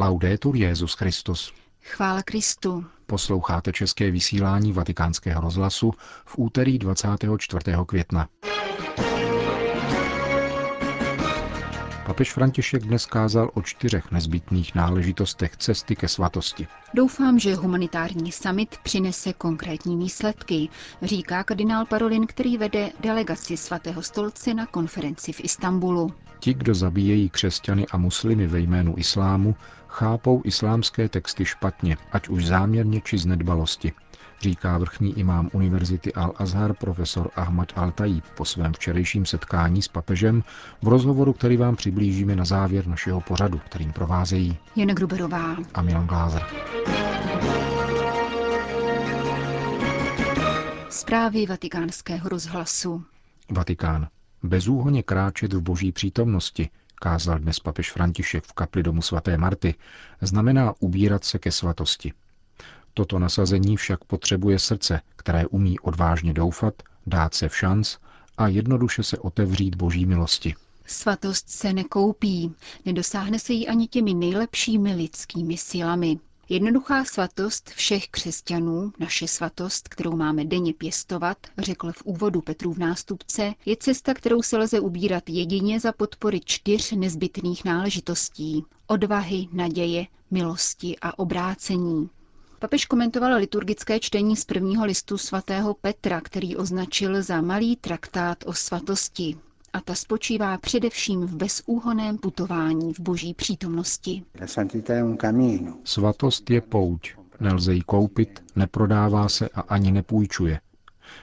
Laudetur Jezus Christus. Chvála Kristu. Posloucháte české vysílání Vatikánského rozhlasu v úterý 24. května. Papež František dnes kázal o čtyřech nezbytných náležitostech cesty ke svatosti. Doufám, že humanitární summit přinese konkrétní výsledky, říká kardinál Parolin, který vede delegaci svatého stolce na konferenci v Istanbulu. Ti, kdo zabíjejí křesťany a muslimy ve jménu islámu, chápou islámské texty špatně, ať už záměrně či z nedbalosti, říká vrchní imám Univerzity Al-Azhar profesor Ahmad Al-Tajib po svém včerejším setkání s papežem v rozhovoru, který vám přiblížíme na závěr našeho pořadu, kterým provázejí Jana Gruberová a Milan Glázer. Zprávy vatikánského rozhlasu. Vatikán. Bezúhoně kráčet v boží přítomnosti, kázal dnes papež František v kapli domu svaté Marty, znamená ubírat se ke svatosti. Toto nasazení však potřebuje srdce, které umí odvážně doufat, dát se v šanc a jednoduše se otevřít boží milosti. Svatost se nekoupí, nedosáhne se jí ani těmi nejlepšími lidskými silami. Jednoduchá svatost všech křesťanů, naše svatost, kterou máme denně pěstovat, řekl v úvodu Petrův nástupce, je cesta, kterou se lze ubírat jedině za podpory čtyř nezbytných náležitostí. Odvahy, naděje, milosti a obrácení. Papež komentoval liturgické čtení z prvního listu svatého Petra, který označil za malý traktát o svatosti. A ta spočívá především v bezúhoném putování v boží přítomnosti. Svatost je pouť. Nelze ji koupit, neprodává se a ani nepůjčuje.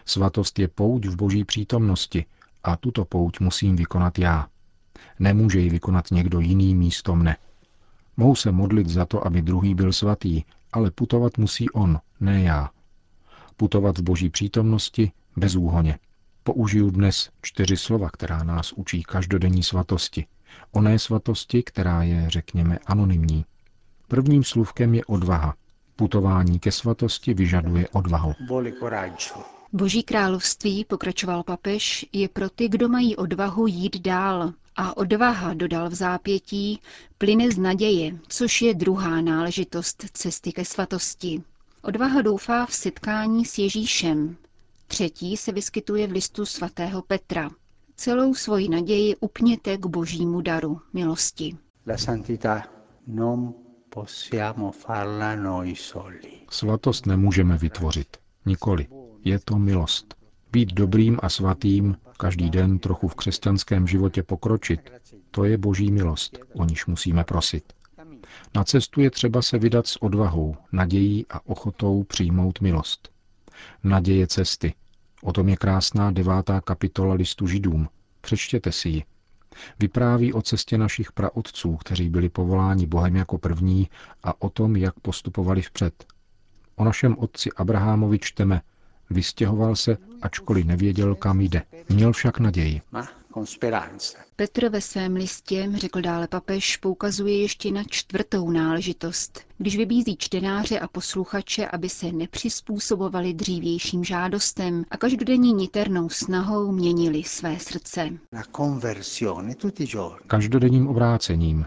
Svatost je pouť v boží přítomnosti a tuto pouť musím vykonat já. Nemůže ji vykonat někdo jiný místo mne. Mohu se modlit za to, aby druhý byl svatý, ale putovat musí on, ne já. Putovat v boží přítomnosti bezúhoně. Použiju dnes čtyři slova, která nás učí každodenní svatosti. Oné svatosti, která je, řekněme, anonymní. Prvním slůvkem je odvaha. Putování ke svatosti vyžaduje odvahu. Boží království, pokračoval papež, je pro ty, kdo mají odvahu jít dál. A odvaha, dodal v zápětí, plyne z naděje, což je druhá náležitost cesty ke svatosti. Odvaha doufá v setkání s Ježíšem. Třetí se vyskytuje v listu svatého Petra. Celou svoji naději upněte k božímu daru, milosti. Svatost nemůžeme vytvořit. Nikoli. Je to milost. Být dobrým a svatým, každý den trochu v křesťanském životě pokročit, to je boží milost, o níž musíme prosit. Na cestu je třeba se vydat s odvahou, nadějí a ochotou přijmout milost. Naděje cesty. O tom je krásná devátá kapitola listu židům. Přečtěte si ji. Vypráví o cestě našich praotců, kteří byli povoláni Bohem jako první a o tom, jak postupovali vpřed. O našem otci Abrahamovi čteme, Vystěhoval se, ačkoliv nevěděl, kam jde. Měl však naději. Petr ve svém listě, řekl dále papež, poukazuje ještě na čtvrtou náležitost, když vybízí čtenáře a posluchače, aby se nepřizpůsobovali dřívějším žádostem a každodenní niternou snahou měnili své srdce. Každodenním obrácením.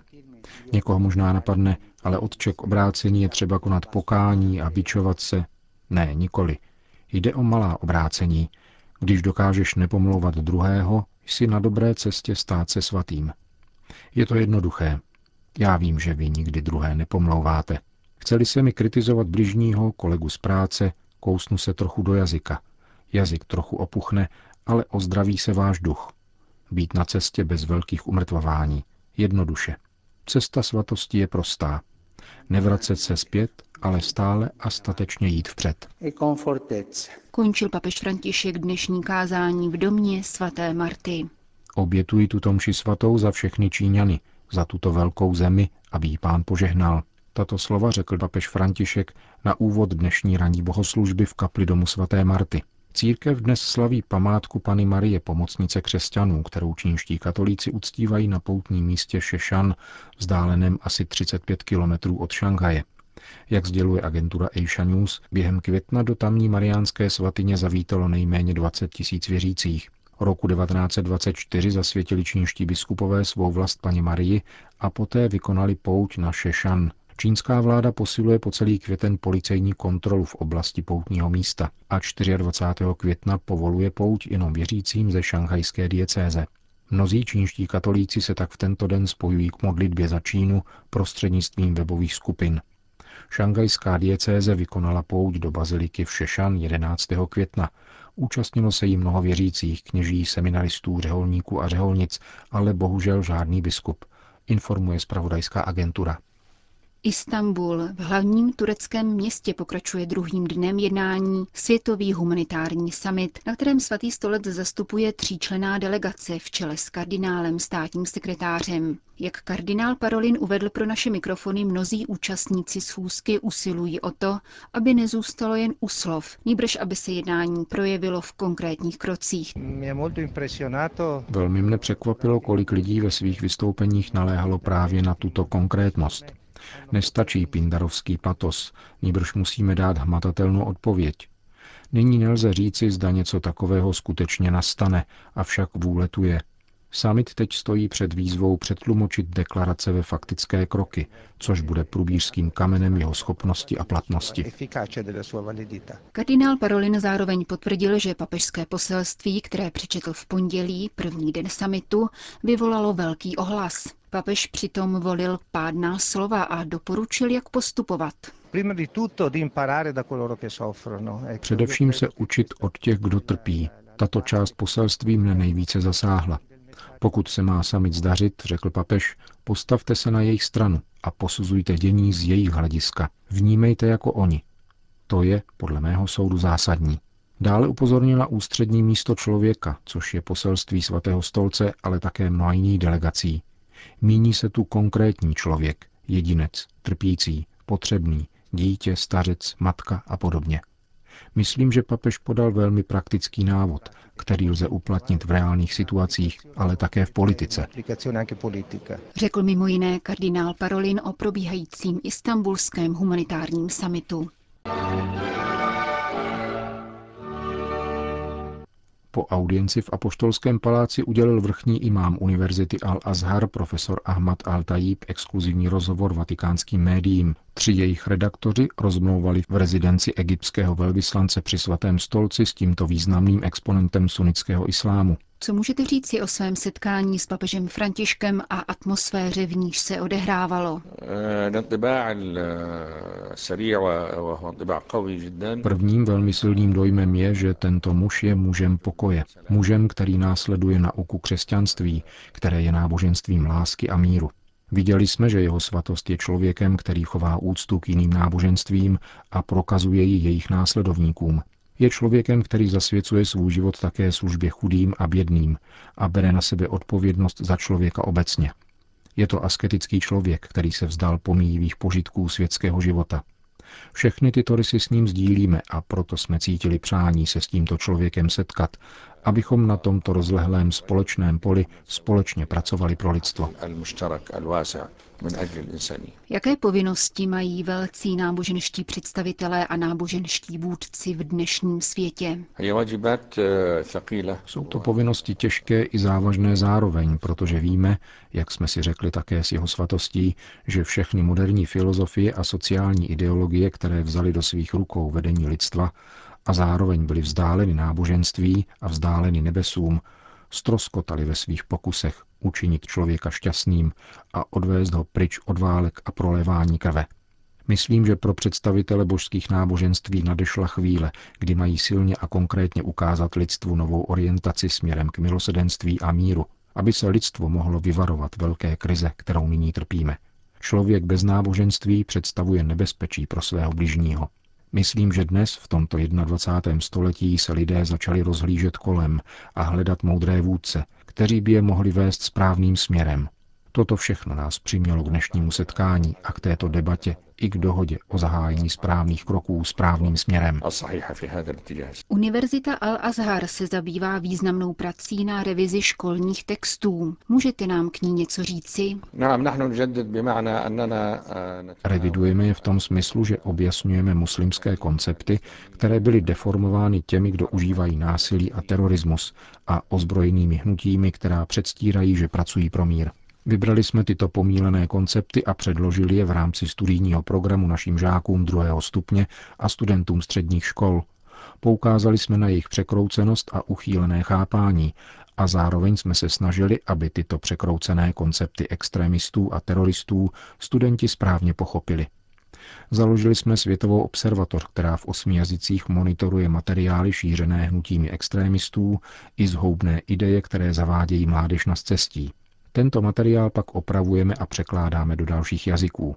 Někoho možná napadne, ale odček obrácení je třeba konat pokání a bičovat se. Ne, nikoli. Jde o malá obrácení. Když dokážeš nepomlouvat druhého, jsi na dobré cestě stát se svatým. Je to jednoduché. Já vím, že vy nikdy druhé nepomlouváte. Chceli se mi kritizovat bližního, kolegu z práce, kousnu se trochu do jazyka. Jazyk trochu opuchne, ale ozdraví se váš duch. Být na cestě bez velkých umrtvování. Jednoduše. Cesta svatosti je prostá. Nevracet se zpět, ale stále a statečně jít vpřed. Končil papež František dnešní kázání v domě svaté Marty. Obětuji tuto mši svatou za všechny Číňany, za tuto velkou zemi, aby jí pán požehnal. Tato slova řekl papež František na úvod dnešní ranní bohoslužby v kapli domu svaté Marty. Církev dnes slaví památku Pany Marie, pomocnice křesťanů, kterou čínští katolíci uctívají na poutním místě Šešan, vzdáleném asi 35 kilometrů od Šanghaje. Jak sděluje agentura Asia News, během května do tamní mariánské svatyně zavítalo nejméně 20 tisíc věřících. Roku 1924 zasvětili čínští biskupové svou vlast paní Marii a poté vykonali pouť na Šešan. Čínská vláda posiluje po celý květen policejní kontrolu v oblasti poutního místa a 24. května povoluje pouť jenom věřícím ze šanghajské diecéze. Mnozí čínští katolíci se tak v tento den spojují k modlitbě za Čínu prostřednictvím webových skupin. Šangajská diecéze vykonala pouť do baziliky v Šešan 11. května. Účastnilo se jí mnoho věřících, kněží, seminaristů, řeholníků a řeholnic, ale bohužel žádný biskup, informuje spravodajská agentura. Istanbul v hlavním tureckém městě pokračuje druhým dnem jednání Světový humanitární summit, na kterém svatý stolec zastupuje tříčlená delegace v čele s kardinálem státním sekretářem. Jak kardinál Parolin uvedl pro naše mikrofony, mnozí účastníci schůzky usilují o to, aby nezůstalo jen u slov, níbrž aby se jednání projevilo v konkrétních krocích. Velmi mne překvapilo, kolik lidí ve svých vystoupeních naléhalo právě na tuto konkrétnost. Nestačí pindarovský patos, níbrž musíme dát hmatatelnou odpověď. Nyní nelze říci, zda něco takového skutečně nastane, avšak vůle tu je. Summit teď stojí před výzvou přetlumočit deklarace ve faktické kroky, což bude průbířským kamenem jeho schopnosti a platnosti. Kardinál Parolin zároveň potvrdil, že papežské poselství, které přečetl v pondělí, první den samitu, vyvolalo velký ohlas. Papež přitom volil pádná slova a doporučil, jak postupovat. Především se učit od těch, kdo trpí. Tato část poselství mne nejvíce zasáhla. Pokud se má summit zdařit, řekl papež, postavte se na jejich stranu a posuzujte dění z jejich hlediska. Vnímejte jako oni. To je, podle mého soudu, zásadní. Dále upozornila ústřední místo člověka, což je poselství svatého stolce, ale také mnoha jiných delegací. Míní se tu konkrétní člověk, jedinec, trpící, potřebný, dítě, stařec, matka a podobně. Myslím, že papež podal velmi praktický návod, který lze uplatnit v reálných situacích, ale také v politice. Řekl mimo jiné kardinál Parolin o probíhajícím istambulském humanitárním samitu. Po audienci v Apoštolském paláci udělil vrchní imám Univerzity Al-Azhar profesor Ahmad Al-Tajib exkluzivní rozhovor vatikánským médiím. Tři jejich redaktoři rozmlouvali v rezidenci egyptského velvyslance při svatém stolci s tímto významným exponentem sunnického islámu. Co můžete říci o svém setkání s papežem Františkem a atmosféře, v níž se odehrávalo? Prvním velmi silným dojmem je, že tento muž je mužem pokoje. Mužem, který následuje nauku křesťanství, které je náboženstvím lásky a míru. Viděli jsme, že jeho svatost je člověkem, který chová úctu k jiným náboženstvím a prokazuje ji jejich následovníkům. Je člověkem, který zasvěcuje svůj život také službě chudým a bědným a bere na sebe odpovědnost za člověka obecně. Je to asketický člověk, který se vzdal pomíjivých požitků světského života. Všechny tyto rysy s ním sdílíme a proto jsme cítili přání se s tímto člověkem setkat, abychom na tomto rozlehlém společném poli společně pracovali pro lidstvo. Jaké povinnosti mají velcí náboženští představitelé a náboženští vůdci v dnešním světě? Jsou to povinnosti těžké i závažné zároveň, protože víme, jak jsme si řekli také s jeho svatostí, že všechny moderní filozofie a sociální ideologie, které vzali do svých rukou vedení lidstva a zároveň byly vzdáleny náboženství a vzdáleny nebesům, stroskotali ve svých pokusech učinit člověka šťastným a odvést ho pryč od válek a prolévání krve. Myslím, že pro představitele božských náboženství nadešla chvíle, kdy mají silně a konkrétně ukázat lidstvu novou orientaci směrem k milosedenství a míru, aby se lidstvo mohlo vyvarovat velké krize, kterou nyní trpíme. Člověk bez náboženství představuje nebezpečí pro svého bližního. Myslím, že dnes, v tomto 21. století, se lidé začali rozhlížet kolem a hledat moudré vůdce, kteří by je mohli vést správným směrem. Toto všechno nás přimělo k dnešnímu setkání a k této debatě i k dohodě o zahájení správných kroků správným směrem. Univerzita Al-Azhar se zabývá významnou prací na revizi školních textů. Můžete nám k ní něco říci? Revidujeme je v tom smyslu, že objasňujeme muslimské koncepty, které byly deformovány těmi, kdo užívají násilí a terorismus a ozbrojenými hnutími, která předstírají, že pracují pro mír. Vybrali jsme tyto pomílené koncepty a předložili je v rámci studijního programu našim žákům druhého stupně a studentům středních škol. Poukázali jsme na jejich překroucenost a uchýlené chápání a zároveň jsme se snažili, aby tyto překroucené koncepty extremistů a teroristů studenti správně pochopili. Založili jsme Světovou observatoř, která v osmi jazycích monitoruje materiály šířené hnutími extrémistů i zhoubné ideje, které zavádějí mládež na cestí. Tento materiál pak opravujeme a překládáme do dalších jazyků.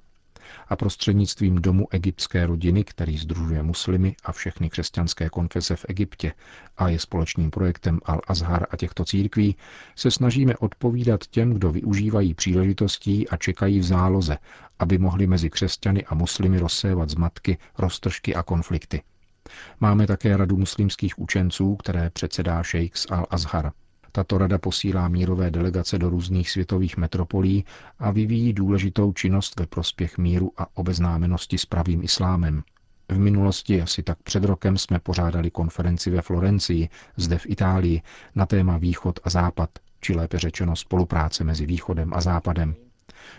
A prostřednictvím domu egyptské rodiny, který združuje muslimy a všechny křesťanské konfese v Egyptě a je společným projektem Al-Azhar a těchto církví, se snažíme odpovídat těm, kdo využívají příležitostí a čekají v záloze, aby mohli mezi křesťany a muslimy rozsévat zmatky, roztržky a konflikty. Máme také radu muslimských učenců, které předsedá šejk z Al-Azhar. Tato rada posílá mírové delegace do různých světových metropolí a vyvíjí důležitou činnost ve prospěch míru a obeznámenosti s pravým islámem. V minulosti, asi tak před rokem, jsme pořádali konferenci ve Florencii, zde v Itálii, na téma Východ a Západ, či lépe řečeno spolupráce mezi Východem a Západem.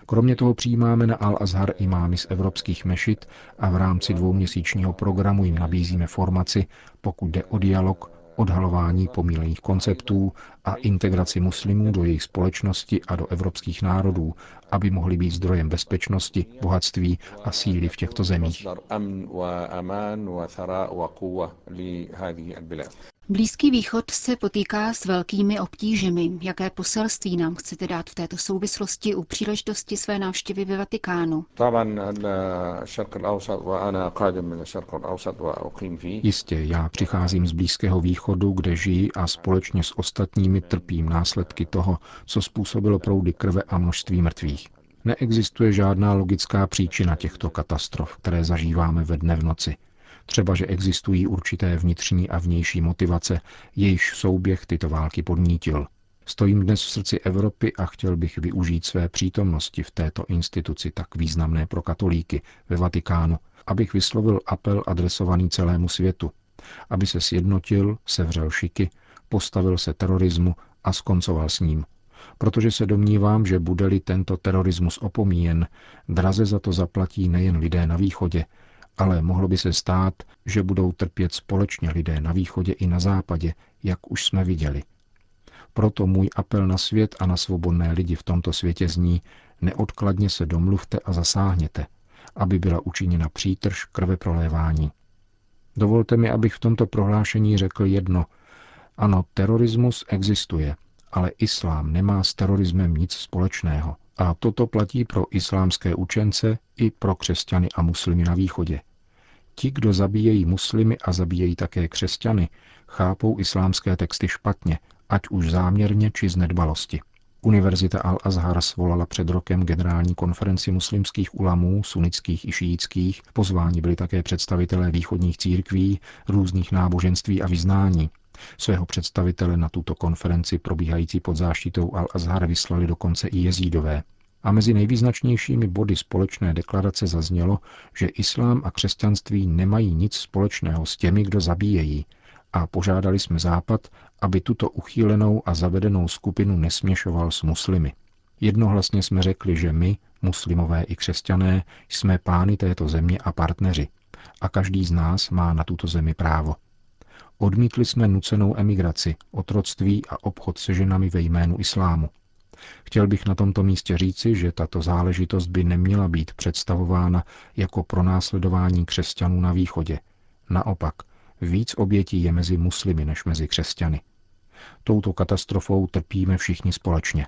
Kromě toho přijímáme na Al-Azhar imámy z evropských mešit a v rámci dvouměsíčního programu jim nabízíme formaci, pokud jde o dialog, odhalování pomílených konceptů a integraci muslimů do jejich společnosti a do evropských národů, aby mohli být zdrojem bezpečnosti, bohatství a síly v těchto zemích. Blízký východ se potýká s velkými obtížemi. Jaké poselství nám chcete dát v této souvislosti u příležitosti své návštěvy ve Vatikánu? Jistě, já přicházím z Blízkého východu, kde žijí a společně s ostatními trpím následky toho, co způsobilo proudy krve a množství mrtvých. Neexistuje žádná logická příčina těchto katastrof, které zažíváme ve dne v noci. Třeba, že existují určité vnitřní a vnější motivace, jejíž souběh tyto války podnítil. Stojím dnes v srdci Evropy a chtěl bych využít své přítomnosti v této instituci tak významné pro katolíky ve Vatikánu, abych vyslovil apel adresovaný celému světu, aby se sjednotil, sevřel šiky, postavil se terorismu a skoncoval s ním. Protože se domnívám, že bude-li tento terorismus opomíjen, draze za to zaplatí nejen lidé na východě, ale mohlo by se stát, že budou trpět společně lidé na východě i na západě, jak už jsme viděli. Proto můj apel na svět a na svobodné lidi v tomto světě zní, neodkladně se domluvte a zasáhněte, aby byla učiněna přítrž krve prolévání. Dovolte mi, abych v tomto prohlášení řekl jedno. Ano, terorismus existuje, ale islám nemá s terorismem nic společného. A toto platí pro islámské učence i pro křesťany a muslimy na východě. Ti, kdo zabíjejí muslimy a zabíjejí také křesťany, chápou islámské texty špatně, ať už záměrně či z nedbalosti. Univerzita Al-Azhar svolala před rokem generální konferenci muslimských ulamů, sunických i šíjických. Pozváni byli také představitelé východních církví, různých náboženství a vyznání. Svého představitele na tuto konferenci probíhající pod záštitou Al-Azhar vyslali dokonce i jezídové. A mezi nejvýznačnějšími body společné deklarace zaznělo, že islám a křesťanství nemají nic společného s těmi, kdo zabíjejí, a požádali jsme Západ, aby tuto uchýlenou a zavedenou skupinu nesměšoval s muslimy. Jednohlasně jsme řekli, že my, muslimové i křesťané, jsme pány této země a partneři a každý z nás má na tuto zemi právo. Odmítli jsme nucenou emigraci, otroctví a obchod se ženami ve jménu islámu. Chtěl bych na tomto místě říci, že tato záležitost by neměla být představována jako pronásledování křesťanů na východě. Naopak, víc obětí je mezi muslimy než mezi křesťany. Touto katastrofou trpíme všichni společně.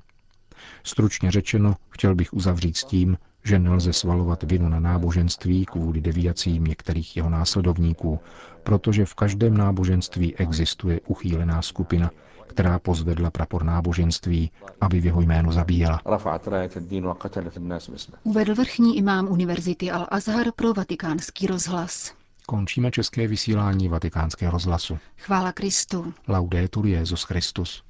Stručně řečeno, chtěl bych uzavřít s tím, že nelze svalovat vinu na náboženství kvůli deviacím některých jeho následovníků, protože v každém náboženství existuje uchýlená skupina, která pozvedla prapor náboženství, aby v jeho jménu zabíjela. Uvedl vrchní imám Univerzity Al-Azhar pro vatikánský rozhlas. Končíme české vysílání vatikánského rozhlasu. Chvála Kristu. Laudetur Jezus Christus.